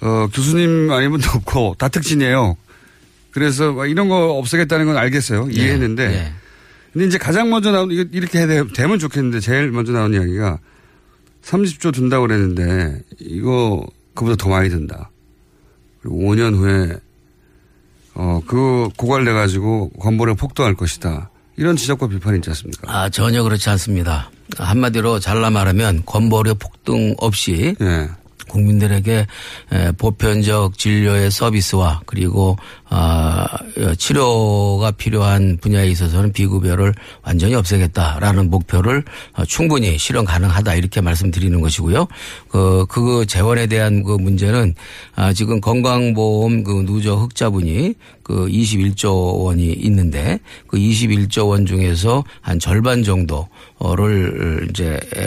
어, 교수님 아니면 없고 다 특진이에요. 그래서 막 이런 거 없애겠다는 건 알겠어요. 이해했는데. 예. 근데 이제 가장 먼저 나온 이렇게 해야 되면 좋겠는데 제일 먼저 나온 이야기가 30조 든다고 그랬는데 이거 그보다 더 많이 든다. 그리고 5년 후에 어, 그 고갈돼 가지고 건보를 폭도할 것이다. 이런 지적과 비판이 있지 않습니까? 아, 전혀 그렇지 않습니다. 한마디로 잘라 말하면 건보료 폭등 없이 예. 국민들에게 에, 보편적 진료의 서비스와 그리고 아, 치료가 필요한 분야에 있어서는 비급여를 완전히 없애겠다라는 목표를 어, 충분히 실현 가능하다 이렇게 말씀드리는 것이고요. 그, 그 재원에 대한 그 문제는 아, 지금 건강보험 그 누적 흑자분이 그 21조 원이 있는데 그 21조 원 중에서 한 절반 정도를 이제 에,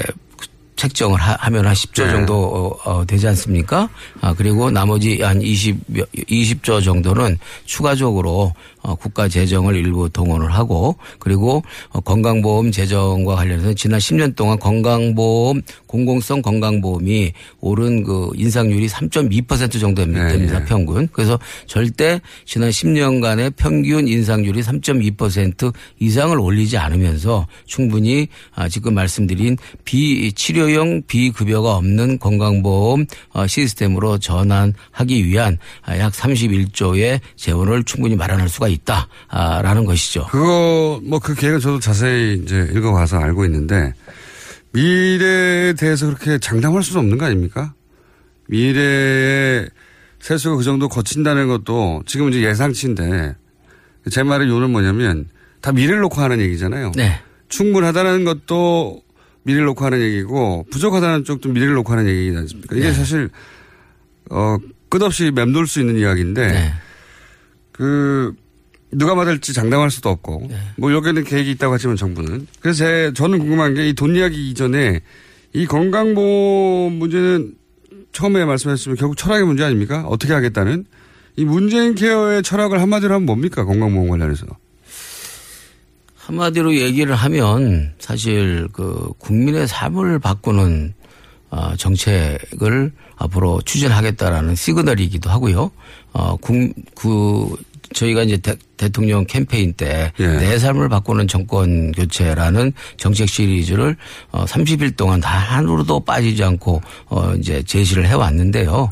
책정을 하, 하면 한 10조 네. 정도 어, 어, 되지 않습니까? 아, 그리고 나머지 한 20, 20조 정도는 추가적으로 어, 국가 재정을 일부 동원을 하고 그리고 어, 건강보험 재정과 관련해서 지난 10년 동안 건강보험 공공성 건강보험이 오른 그 인상률이 3.2% 정도 됩니다. 네, 네. 평균. 그래서 절대 지난 10년간의 평균 인상률이 3.2% 이상을 올리지 않으면서 충분히 아, 지금 말씀드린 비치료용 비급여가 없는 건강보험 어, 시스템으로 전환하기 위한 아, 약 31조의 재원을 충분히 마련할 수가 있다라는 것이죠. 그거 뭐 그 계획은 저도 자세히 이제 읽어봐서 알고 있는데 미래에 대해서 그렇게 장담할 수는 없는 거 아닙니까? 미래에 세수가 그 정도 거친다는 것도 지금 이제 예상치인데 제 말의 요는 뭐냐면 다 미래를 놓고 하는 얘기잖아요. 네. 충분하다는 것도 미래를 놓고 하는 얘기고 부족하다는 쪽도 미래를 놓고 하는 얘기지 않습니까? 이게 네. 사실 어 끝없이 맴돌 수 있는 이야기인데 네. 그 누가 받을지 장담할 수도 없고 네. 뭐 여기는 계획이 있다고 하지만 정부는 그래서 제, 저는 궁금한 게 이 돈 이야기 이전에 이 건강보험 문제는 처음에 말씀하셨지만 결국 철학의 문제 아닙니까? 어떻게 하겠다는 이 문재인 케어의 철학을 한마디로 하면 뭡니까? 건강보험 관련해서. 한마디로 얘기를 하면 사실 그 국민의 삶을 바꾸는 어, 정책을 앞으로 추진하겠다라는 시그널이기도 하고요. 어, 국, 그 저희가 이제 대, 대통령 캠페인 때내 삶을 바꾸는 정권 교체라는 정책 시리즈를 어 30일 동안 다 하루도 빠지지 않고 어 이제 제시를 해 왔는데요.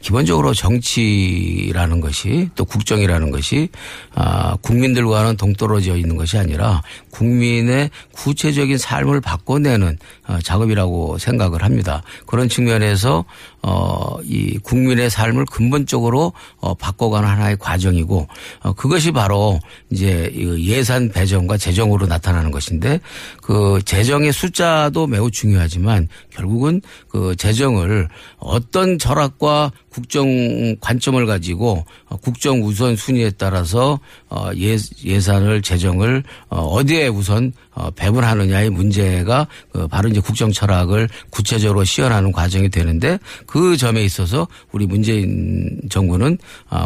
기본적으로 정치라는 것이 또 국정이라는 것이 아 국민들과는 동떨어져 있는 것이 아니라 국민의 구체적인 삶을 바꿔내는 어 작업이라고 생각을 합니다. 그런 측면에서 어이 국민의 삶을 근본적으로 어 바꿔가는 하나의 과정이고 어 그것이 바로 이제 예산 배정과 재정으로 나타나는 것인데 그 재정의 숫자도 매우 중요하지만 결국은 그 재정을 어떤 철학과 국정 관점을 가지고 국정 우선 순위에 따라서 어, 예, 예산을 재정을 어, 어디에 우선 어, 배분하느냐의 문제가 그 바로 이제 국정 철학을 구체적으로 시연하는 과정이 되는데 그 점에 있어서 우리 문재인 정부는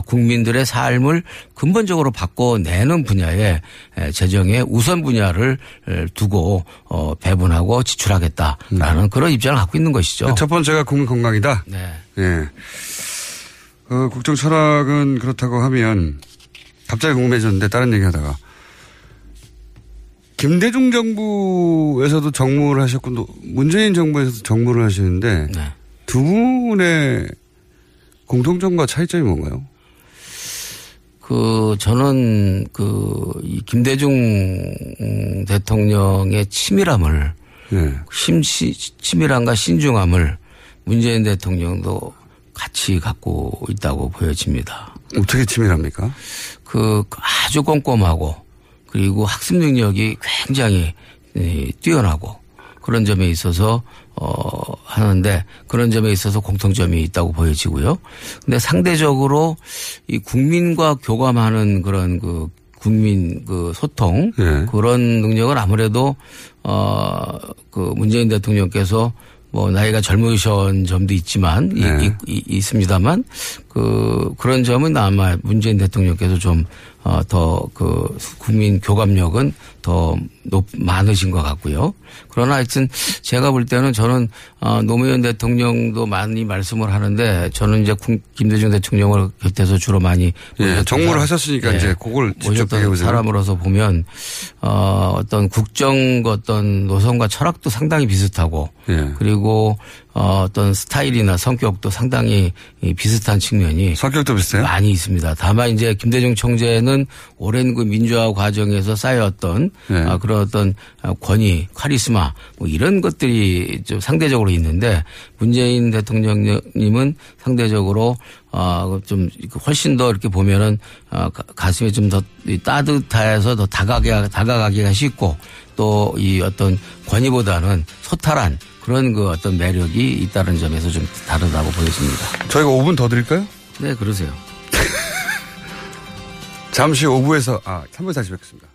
국민들의 삶을 근본적으로 바꿔내는 분야에 재정의 우선 분야를 두고 배분하고 지출하겠다라는 음. 그런 입장을 갖고 있는 것이죠. 첫 번째가 국민 건강이다. 네. 예. 어, 국정 철학은 그렇다고 하면 갑자기 궁금해졌는데 다른 얘기 하다가 김대중 정부에서도 정무를 하셨고 문재인 정부에서도 정무를 하시는데 네. 두 분의 공통점과 차이점이 뭔가요? 그 저는 그 이 김대중 대통령의 치밀함을 네. 심시 치밀함과 신중함을 문재인 대통령도 같이 갖고 있다고 보여집니다. 어떻게 치밀합니까? 그 아주 꼼꼼하고 그리고 학습 능력이 굉장히 예, 뛰어나고 그런 점에 있어서 어 하는데 그런 점에 있어서 공통점이 있다고 보여지고요. 근데 상대적으로 이 국민과 교감하는 그런 그 국민 그 소통 네. 그런 능력은 아무래도 어그 문재인 대통령께서 뭐 나이가 젊으신 점도 있지만 네. 이, 이, 있습니다만 그 그런 점은 아마 문재인 대통령께서 좀 어, 더 그 국민 교감력은 더 높, 많으신 것 같고요. 그러나 하여튼 제가 볼 때는 저는 어, 노무현 대통령도 많이 말씀을 하는데 저는 이제 김대중 대통령을 곁에서 주로 많이 예, 정무를 하셨으니까 예, 이제 그걸 직접 얘기해보세요. 사람으로서 보면 어, 어떤 국정 어떤 노선과 철학도 상당히 비슷하고 예. 그리고 어, 어떤 스타일이나 성격도 상당히 비슷한 측면이 성격도 비슷해요? 많이 있습니다. 다만 이제 김대중 총재는 오랜 그 민주화 과정에서 쌓여왔던 네. 아, 그런 어떤 권위, 카리스마 뭐 이런 것들이 좀 상대적으로 있는데 문재인 대통령님은 상대적으로 어좀 훨씬 더 이렇게 보면은 어 가슴에 좀더 따뜻해서 더 다가가기가 쉽고 또 이 어떤 권위보다는 소탈한 그런 그 어떤 매력이 있다는 점에서 좀 다르다고 보여집니다. 저희가 5분 더 드릴까요? 네, 그러세요. 잠시 5부에서, 아, 3부 다시 뵙겠습니다.